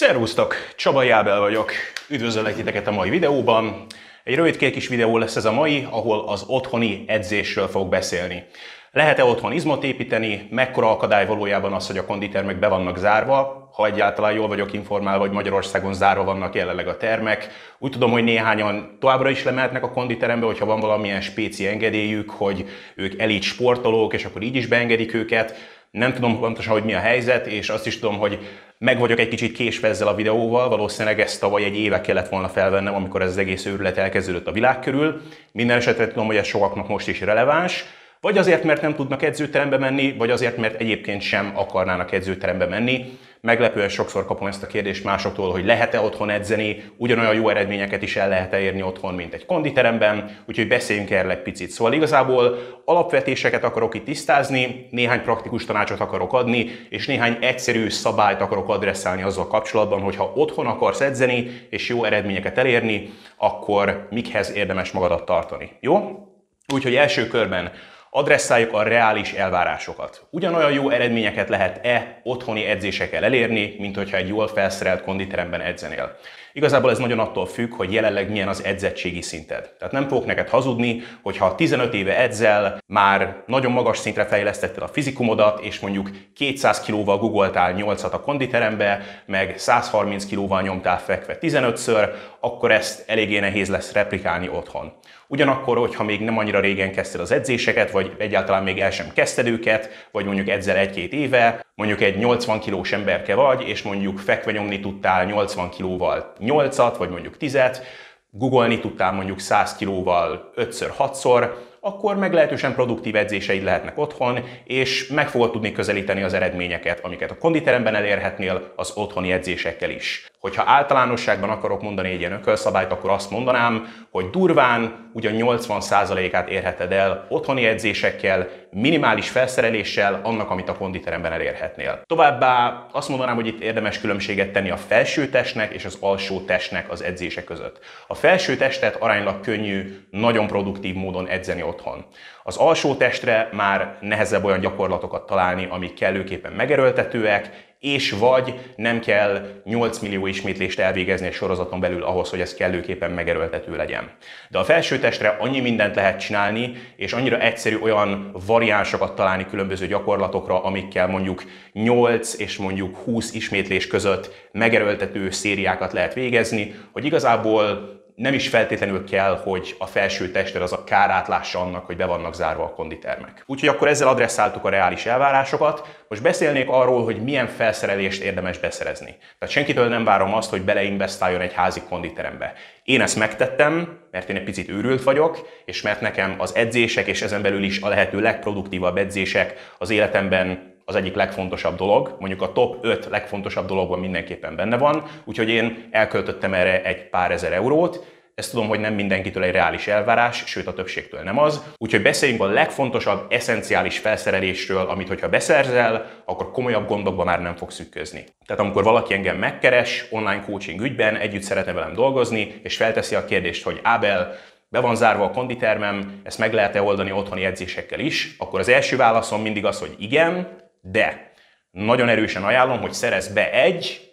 Szervusztok! Csaba Jábel vagyok. Üdvözöllek titeket a mai videóban. Egy rövid kis videó lesz ez a mai, ahol az otthoni edzésről fogok beszélni. Lehet-e otthon izmot építeni? Mekkora akadály valójában az, hogy a konditermek be vannak zárva? Ha egyáltalán jól vagyok informálva, hogy Magyarországon zárva vannak jelenleg a termek. Úgy tudom, hogy néhányan továbbra is lemehetnek a konditerembe, hogyha van valamilyen spéci engedélyük, hogy ők elit sportolók, és akkor így is beengedik őket. Nem tudom pontosan, hogy mi a helyzet, és azt is tudom, hogy meg vagyok egy kicsit késve ezzel a videóval, valószínűleg ezt tavaly egy éve kellett volna felvennem, amikor ez az egész őrület elkezdődött a világ körül. Minden esetre tudom, hogy ez sokaknak most is releváns. Vagy azért, mert nem tudnak edzőterembe menni, vagy azért, mert egyébként sem akarnának edzőterembe menni. Meglepően sokszor kapom ezt a kérdést másoktól, hogy lehet-e otthon edzeni, ugyanolyan jó eredményeket is el lehet-e érni otthon, mint egy konditeremben, úgyhogy beszéljünk erről egy picit. Szóval igazából alapvetéseket akarok itt tisztázni, néhány praktikus tanácsot akarok adni, és néhány egyszerű szabályt akarok adresszálni azzal kapcsolatban, hogy ha otthon akarsz edzeni, és jó eredményeket elérni, akkor mikhez érdemes magadat tartani. Jó? Úgyhogy első körben adresszáljuk a reális elvárásokat. Ugyanolyan jó eredményeket lehet-e otthoni edzésekkel elérni, mint hogyha egy jól felszerelt konditeremben edzenél. Igazából ez nagyon attól függ, hogy jelenleg milyen az edzettségi szinted. Tehát nem fogok neked hazudni, hogy ha 15 éve edzel, már nagyon magas szintre fejlesztetted a fizikumodat, és mondjuk 200 kilóval googoltál 8-at a konditerembe, meg 130 kilóval nyomtál fekve 15-ször, akkor ezt eléggé nehéz lesz replikálni otthon. Ugyanakkor, hogyha még nem annyira régen kezdted az edzéseket, vagy egyáltalán még el sem kezdted őket, vagy mondjuk edzel egy-két éve, mondjuk egy 80 kilós emberke vagy, és mondjuk fekve nyomni tudtál 80 kilóval 8-at, vagy mondjuk 10-et, googolni tudtál mondjuk 100 kilóval 5-6-szor, akkor meglehetősen produktív edzéseid lehetnek otthon, és meg fogod tudni közelíteni az eredményeket, amiket a konditeremben elérhetnél az otthoni edzésekkel is. Hogyha általánosságban akarok mondani egy ilyen ökölszabályt, akkor azt mondanám, hogy durván ugyan 80%-át érheted el otthoni edzésekkel, minimális felszereléssel annak, amit a konditeremben elérhetnél. Továbbá azt mondanám, hogy itt érdemes különbséget tenni a felső testnek és az alsó testnek az edzése között. A felső testet aránylag könnyű, nagyon produktív módon edzeni otthon. Az alsó testre már nehezebb olyan gyakorlatokat találni, amik kellőképpen megerőltetőek, és vagy nem kell 8 millió ismétlést elvégezni egy sorozaton belül ahhoz, hogy ez kellőképpen megerőltető legyen. De a felső testre annyi mindent lehet csinálni, és annyira egyszerű olyan variánsokat találni különböző gyakorlatokra, amikkel mondjuk 8 és mondjuk 20 ismétlés között megerőltető szériákat lehet végezni, hogy igazából nem is feltétlenül kell, hogy a felső tested az a kárátlása annak, hogy be vannak zárva a konditermek. Úgyhogy akkor ezzel adresszáltuk a reális elvárásokat. Most beszélnék arról, hogy milyen felszerelést érdemes beszerezni. Tehát senkitől nem várom azt, hogy beleinvestáljon egy házi konditerembe. Én ezt megtettem, mert én egy picit őrült vagyok, és mert nekem az edzések, és ezen belül is a lehető legproduktívabb edzések az életemben az egyik legfontosabb dolog, mondjuk a top 5 legfontosabb dologban mindenképpen benne van, úgyhogy én elköltöttem erre egy pár ezer eurót, ezt tudom, hogy nem mindenkitől egy reális elvárás, sőt a többségtől nem az. Úgyhogy beszéljünk a legfontosabb, eszenciális felszerelésről, amit hogyha beszerzel, akkor komolyabb gondokba már nem fogsz szükközni. Tehát amikor valaki engem megkeres online coaching ügyben, együtt szeretne velem dolgozni, és felteszi a kérdést, hogy Ábel, be van zárva a konditermem, ezt meg lehet-e oldani otthoni edzésekkel is, akkor az első válaszom mindig az, hogy igen, de nagyon erősen ajánlom, hogy szerez be egy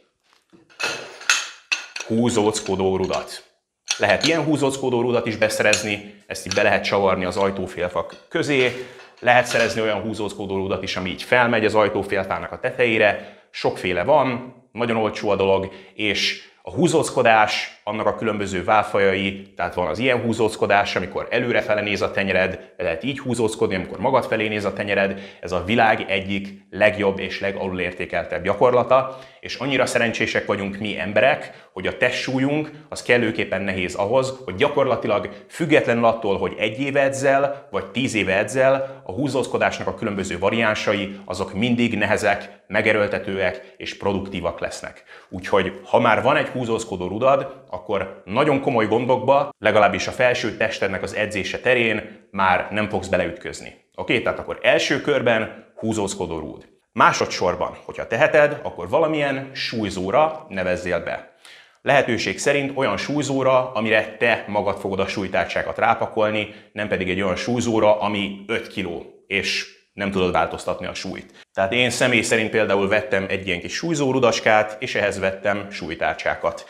húzóckodó rudat. Lehet ilyen húzóckodó rudat is beszerezni, ezt így be lehet csavarni az ajtófélfak közé, lehet szerezni olyan húzóckodó rudat is, ami így felmegy az ajtófélfának a tetejére, sokféle van, nagyon olcsó a dolog, és a húzóckodás annak a különböző válfajai, tehát van az ilyen húzózkodás, amikor előrefele néz a tenyered, lehet így húzózkodni, amikor magad felé néz a tenyered, ez a világ egyik legjobb és legalulértékeltebb gyakorlata, és annyira szerencsések vagyunk mi emberek, hogy a testsúlyunk az kellőképpen nehéz ahhoz, hogy gyakorlatilag függetlenül attól, hogy egy éve edzel, vagy tíz éve edzel, a húzózkodásnak a különböző variánsai, azok mindig nehezek, megerőltetőek és produktívak lesznek. Úgyhogy ha már van egy húzózkodó rudad, akkor nagyon komoly gondokba, legalábbis a felső testednek az edzése terén már nem fogsz beleütközni. Oké, tehát akkor első körben húzózkodó rúd. Másodszorban, hogyha teheted, akkor valamilyen súlyzóra nevezzél be. Lehetőség szerint olyan súlyzóra, amire te magad fogod a súlytárcsákat rápakolni, nem pedig egy olyan súlyzóra, ami 5 kg, és nem tudod változtatni a súlyt. Tehát én személy szerint például vettem egy ilyen kis súlyzórudaskát, és ehhez vettem súlytárcsákat.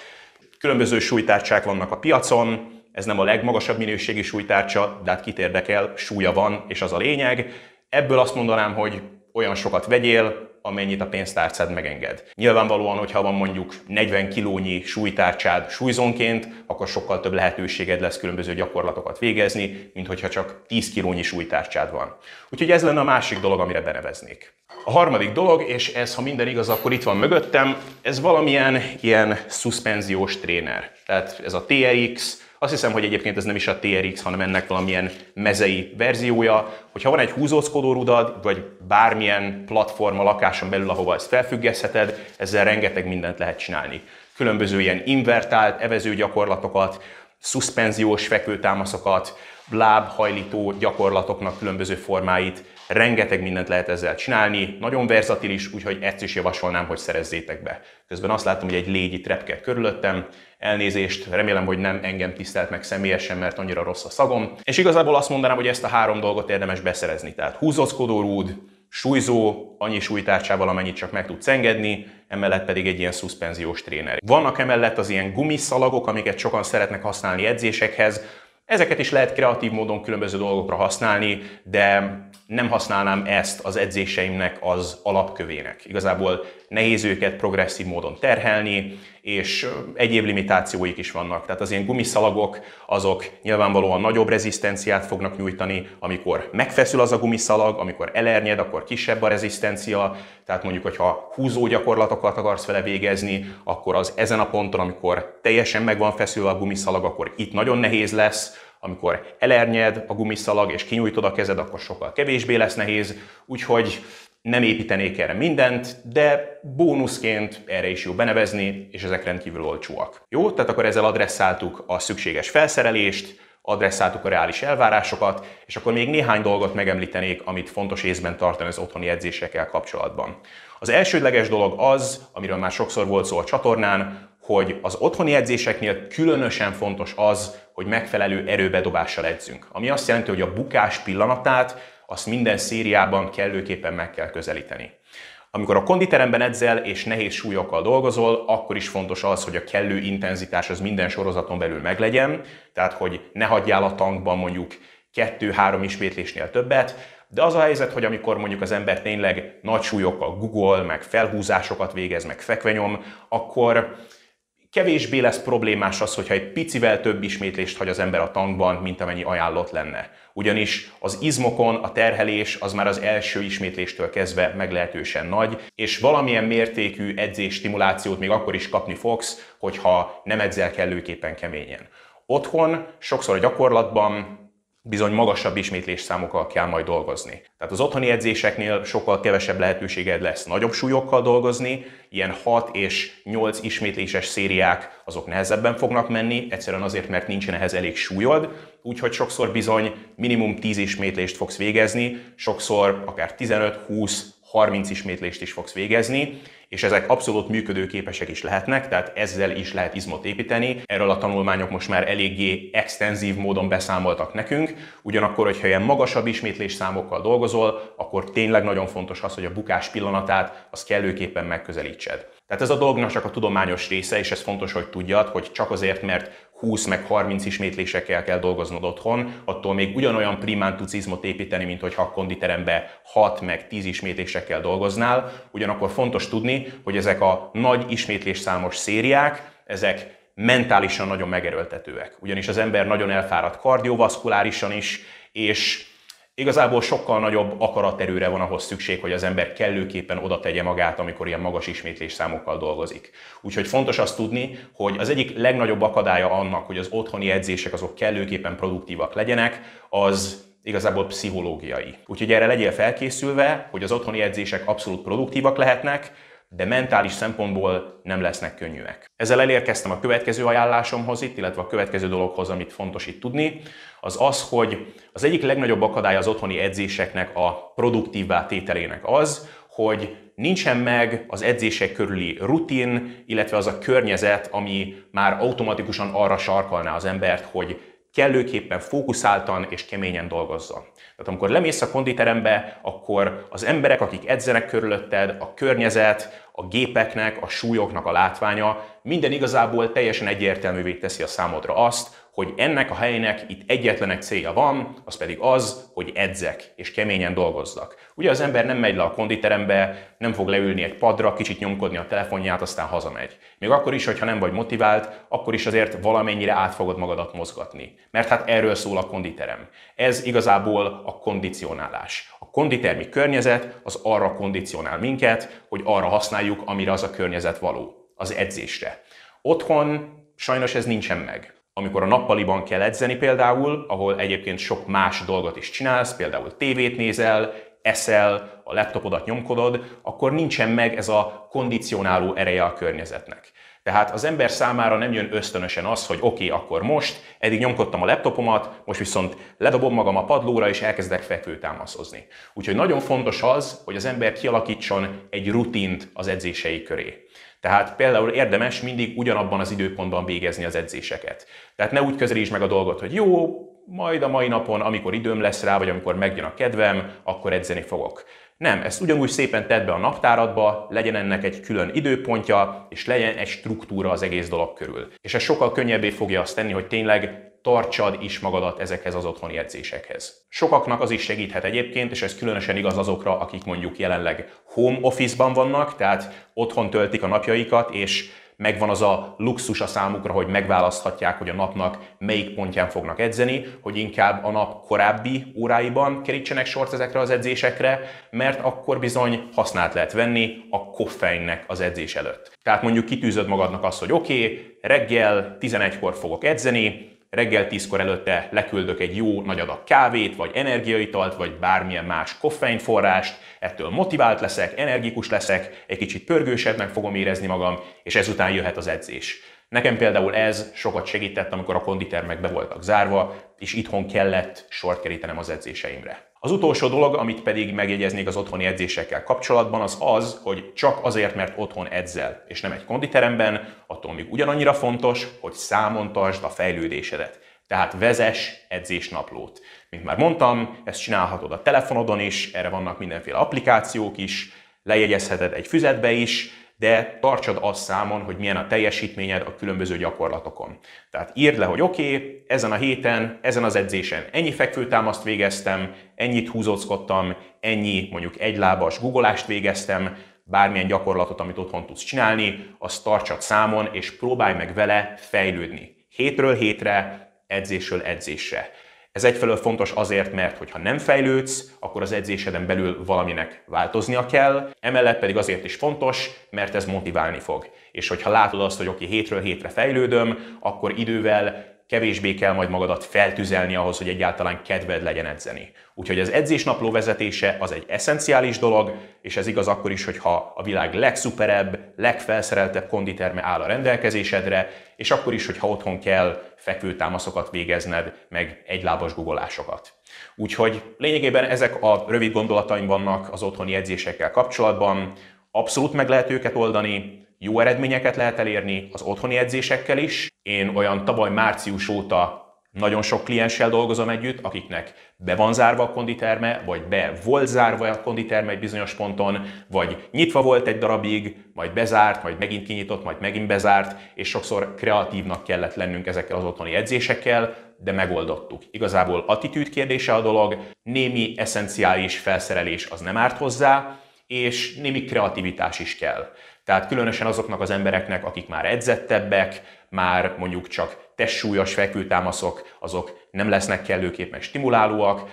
Különböző súlytárcsák vannak a piacon, ez nem a legmagasabb minőségi súlytárcsa, de hát kit érdekel, súlya van, és az a lényeg. Ebből azt mondanám, hogy olyan sokat vegyél, amennyit a pénztárcád megenged. Nyilvánvalóan, hogyha van mondjuk 40 kilónyi súlytárcsád súlyzónként, akkor sokkal több lehetőséged lesz különböző gyakorlatokat végezni, mint hogyha csak 10 kilónyi súlytárcsád van. Úgyhogy ez lenne a másik dolog, amire beneveznék. A harmadik dolog, és ez, ha minden igaz, akkor itt van mögöttem, ez valamilyen ilyen szuspenziós tréner. Tehát ez a TRX, azt hiszem, hogy egyébként ez nem is a TRX, hanem ennek valamilyen mezei verziója, hogyha van egy húzózkodó rudad, vagy bármilyen platform a lakáson belül, ahova ezt felfüggesztheted, ezzel rengeteg mindent lehet csinálni. Különböző ilyen invertált evező gyakorlatokat, szuszpenziós fekvőtámaszokat, lábhajlító gyakorlatoknak különböző formáit, rengeteg mindent lehet ezzel csinálni, nagyon verzatilis, úgyhogy ezt is javasolnám, hogy szerezzétek be. Közben azt látom, hogy egy légy itt repked körülöttem, elnézést, remélem, hogy nem engem tisztelt meg személyesen, mert annyira rossz a szagom. És igazából azt mondanám, hogy ezt a három dolgot érdemes beszerezni. Tehát húzózkodó rúd, súlyzó, annyi súlytárcsával, amennyit csak meg tudsz engedni, emellett pedig egy ilyen szuszpenziós tréner. Vannak emellett az ilyen gumiszalagok, amiket sokan szeretnek használni edzésekhez, Ezeket is lehet kreatív módon különböző dolgokra használni, de nem használnám ezt az edzéseimnek az alapkövének. Igazából nehéz őket progresszív módon terhelni, és egyéb limitációik is vannak. Tehát az ilyen gumiszalagok, azok nyilvánvalóan nagyobb rezisztenciát fognak nyújtani, amikor megfeszül az a gumiszalag, amikor elernyed, akkor kisebb a rezisztencia, tehát mondjuk, hogyha húzó gyakorlatokat akarsz vele végezni, akkor az ezen a ponton, amikor teljesen meg van feszülve a gumiszalag, akkor itt nagyon nehéz lesz, amikor elernyed a gumiszalag és kinyújtod a kezed, akkor sokkal kevésbé lesz nehéz, úgyhogy nem építenék erre mindent, de bónuszként erre is jó benevezni, és ezek rendkívül olcsóak. Jó, tehát akkor ezzel adresszáltuk a szükséges felszerelést, adresszáltuk a reális elvárásokat, és akkor még néhány dolgot megemlítenék, amit fontos észben tartani az otthoni edzésekkel kapcsolatban. Az elsődleges dolog az, amiről már sokszor volt szó a csatornán, hogy az otthoni edzéseknél különösen fontos az, hogy megfelelő erőbedobással edzünk. Ami azt jelenti, hogy a bukás pillanatát azt minden szériában kellőképpen meg kell közelíteni. Amikor a konditeremben edzel és nehéz súlyokkal dolgozol, akkor is fontos az, hogy a kellő intenzitás az minden sorozaton belül meglegyen, tehát hogy ne hagyjál a tankban mondjuk kettő-három ismétlésnél többet, de az a helyzet, hogy amikor mondjuk az ember tényleg nagy súlyokkal Google, meg felhúzásokat végez, meg fekvenyom, akkor kevésbé lesz problémás az, hogyha egy picivel több ismétlést hagy az ember a tankban, mint amennyi ajánlott lenne. Ugyanis az izmokon a terhelés az már az első ismétléstől kezdve meglehetősen nagy, és valamilyen mértékű edzés stimulációt még akkor is kapni fogsz, hogyha nem edzel kellőképpen keményen. Otthon sokszor a gyakorlatban bizony magasabb ismétlés számokkal kell majd dolgozni. Tehát az otthoni edzéseknél sokkal kevesebb lehetőséged lesz nagyobb súlyokkal dolgozni, ilyen 6 és 8 ismétléses szériák azok nehezebben fognak menni, egyszerűen azért, mert nincsen ehhez elég súlyod, úgyhogy sokszor bizony minimum 10 ismétlést fogsz végezni, sokszor akár 15, 20, 30 ismétlést is fogsz végezni, és ezek abszolút működőképesek is lehetnek, tehát ezzel is lehet izmot építeni. Erről a tanulmányok most már eléggé extenzív módon beszámoltak nekünk, ugyanakkor, hogyha ilyen magasabb ismétlés számokkal dolgozol, akkor tényleg nagyon fontos az, hogy a bukás pillanatát az kellőképpen megközelítsed. Tehát ez a dolognak csak a tudományos része, és ez fontos, hogy tudjad, hogy csak azért, mert 20 meg 30 ismétlésekkel kell dolgoznod otthon, attól még ugyanolyan primán tudsz izmot építeni, mint hogyha a konditerembe 6 meg 10 ismétlésekkel dolgoznál. Ugyanakkor fontos tudni, hogy ezek a nagy ismétlés számos szériák, ezek mentálisan nagyon megerőltetőek. Ugyanis az ember nagyon elfáradt kardiovaszkulárisan is, és Igazából sokkal nagyobb akaraterőre van ahhoz szükség, hogy az ember kellőképpen oda tegye magát, amikor ilyen magas ismétlés számokkal dolgozik. Úgyhogy fontos azt tudni, hogy az egyik legnagyobb akadálya annak, hogy az otthoni edzések azok kellőképpen produktívak legyenek, az igazából pszichológiai. Úgyhogy erre legyél felkészülve, hogy az otthoni edzések abszolút produktívak lehetnek, de mentális szempontból nem lesznek könnyűek. Ezzel elérkeztem a következő ajánlásomhoz itt, illetve a következő dologhoz, amit fontos itt tudni, az az, hogy az egyik legnagyobb akadály az otthoni edzéseknek a produktívvá tételének az, hogy nincsen meg az edzések körüli rutin, illetve az a környezet, ami már automatikusan arra sarkalná az embert, hogy kellőképpen fókuszáltan és keményen dolgozzon. Tehát amikor lemész a konditerembe, akkor az emberek, akik edzenek körülötted, a környezet, a gépeknek, a súlyoknak a látványa, minden igazából teljesen egyértelművé teszi a számodra azt, hogy ennek a helynek itt egyetlen egy célja van, az pedig az, hogy edzek és keményen dolgozzak. Ugye az ember nem megy le a konditerembe, nem fog leülni egy padra, kicsit nyomkodni a telefonját, aztán hazamegy. Még akkor is, hogyha nem vagy motivált, akkor is azért valamennyire át fogod magadat mozgatni. Mert hát erről szól a konditerem. Ez igazából a kondicionálás. A konditermi környezet az arra kondicionál minket, hogy arra használjuk, amire az a környezet való, az edzésre. Otthon sajnos ez nincsen meg amikor a nappaliban kell edzeni például, ahol egyébként sok más dolgot is csinálsz, például tévét nézel, eszel, a laptopodat nyomkodod, akkor nincsen meg ez a kondicionáló ereje a környezetnek. Tehát az ember számára nem jön ösztönösen az, hogy oké, okay, akkor most, eddig nyomkodtam a laptopomat, most viszont ledobom magam a padlóra és elkezdek fekvőtámaszozni. Úgyhogy nagyon fontos az, hogy az ember kialakítson egy rutint az edzései köré. Tehát például érdemes mindig ugyanabban az időpontban végezni az edzéseket. Tehát ne úgy közelítsd meg a dolgot, hogy jó, majd a mai napon, amikor időm lesz rá, vagy amikor megjön a kedvem, akkor edzeni fogok. Nem, ezt ugyanúgy szépen tedd be a naptáradba, legyen ennek egy külön időpontja, és legyen egy struktúra az egész dolog körül. És ez sokkal könnyebbé fogja azt tenni, hogy tényleg tartsad is magadat ezekhez az otthoni edzésekhez. Sokaknak az is segíthet egyébként, és ez különösen igaz azokra, akik mondjuk jelenleg home office-ban vannak, tehát otthon töltik a napjaikat, és megvan az a luxus a számukra, hogy megválaszthatják, hogy a napnak melyik pontján fognak edzeni, hogy inkább a nap korábbi óráiban kerítsenek sort ezekre az edzésekre, mert akkor bizony használt lehet venni a koffeinnek az edzés előtt. Tehát mondjuk kitűzöd magadnak azt, hogy oké, okay, reggel 11-kor fogok edzeni, reggel tízkor előtte leküldök egy jó nagy adag kávét, vagy energiaitalt, vagy bármilyen más koffeinforrást, ettől motivált leszek, energikus leszek, egy kicsit pörgősebbnek fogom érezni magam, és ezután jöhet az edzés. Nekem például ez sokat segített, amikor a konditermek be voltak zárva, és itthon kellett sort kerítenem az edzéseimre. Az utolsó dolog, amit pedig megjegyeznék az otthoni edzésekkel kapcsolatban, az az, hogy csak azért, mert otthon edzel, és nem egy konditeremben, attól még ugyanannyira fontos, hogy számon tartsd a fejlődésedet. Tehát vezes edzésnaplót. Mint már mondtam, ezt csinálhatod a telefonodon is, erre vannak mindenféle applikációk is, lejegyezheted egy füzetbe is, de tartsad azt számon, hogy milyen a teljesítményed a különböző gyakorlatokon. Tehát írd le, hogy oké, okay, ezen a héten, ezen az edzésen ennyi fekvőtámaszt végeztem, ennyit húzózkodtam, ennyi mondjuk egylábas guggolást végeztem, bármilyen gyakorlatot, amit otthon tudsz csinálni, azt tartsad számon, és próbálj meg vele fejlődni. Hétről hétre, edzésről edzésre. Ez egyfelől fontos azért, mert hogyha nem fejlődsz, akkor az edzéseden belül valaminek változnia kell, emellett pedig azért is fontos, mert ez motiválni fog. És hogyha látod azt, hogy oké, hétről hétre fejlődöm, akkor idővel kevésbé kell majd magadat feltüzelni ahhoz, hogy egyáltalán kedved legyen edzeni. Úgyhogy az edzésnapló vezetése az egy eszenciális dolog, és ez igaz akkor is, hogyha a világ legszuperebb, legfelszereltebb konditerme áll a rendelkezésedre, és akkor is, hogyha otthon kell fekvőtámaszokat végezned, meg egylábas guggolásokat. Úgyhogy lényegében ezek a rövid gondolataim vannak az otthoni edzésekkel kapcsolatban. Abszolút meg lehet őket oldani, jó eredményeket lehet elérni az otthoni edzésekkel is. Én olyan tavaly március óta nagyon sok klienssel dolgozom együtt, akiknek be van zárva a konditerme, vagy be volt zárva a konditerme egy bizonyos ponton, vagy nyitva volt egy darabig, majd bezárt, majd megint kinyitott, majd megint bezárt, és sokszor kreatívnak kellett lennünk ezekkel az otthoni edzésekkel, de megoldottuk. Igazából attitűd kérdése a dolog, némi eszenciális felszerelés az nem árt hozzá, és némi kreativitás is kell. Tehát különösen azoknak az embereknek, akik már edzettebbek, már mondjuk csak testsúlyos fekvőtámaszok, azok nem lesznek kellőképpen stimulálóak,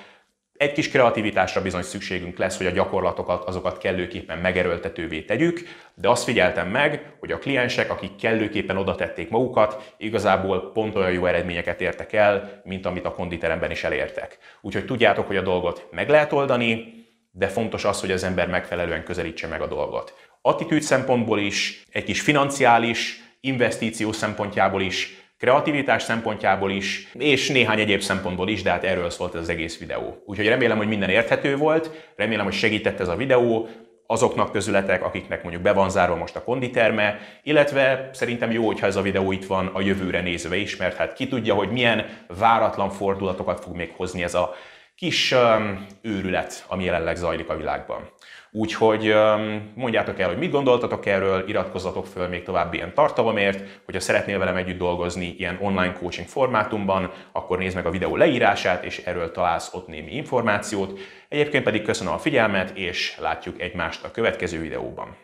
egy kis kreativitásra bizony szükségünk lesz, hogy a gyakorlatokat, azokat kellőképpen megerőltetővé tegyük, de azt figyeltem meg, hogy a kliensek, akik kellőképpen oda tették magukat, igazából pont olyan jó eredményeket értek el, mint amit a konditeremben is elértek. Úgyhogy tudjátok, hogy a dolgot meg lehet oldani, de fontos az, hogy az ember megfelelően közelítse meg a dolgot. Attitűd szempontból is, egy kis financiális, investíció szempontjából is, kreativitás szempontjából is, és néhány egyéb szempontból is, de hát erről szólt ez az egész videó. Úgyhogy remélem, hogy minden érthető volt, remélem, hogy segített ez a videó. azoknak közületek, akiknek mondjuk be van zárva most a konditerme, illetve szerintem jó, hogyha ez a videó itt van a jövőre nézve is, mert hát ki tudja, hogy milyen váratlan fordulatokat fog még hozni ez a kis őrület, ami jelenleg zajlik a világban. Úgyhogy mondjátok el, hogy mit gondoltatok erről, iratkozzatok föl még további ilyen tartalomért, hogyha szeretnél velem együtt dolgozni ilyen online coaching formátumban, akkor nézd meg a videó leírását, és erről találsz ott némi információt. Egyébként pedig köszönöm a figyelmet, és látjuk egymást a következő videóban.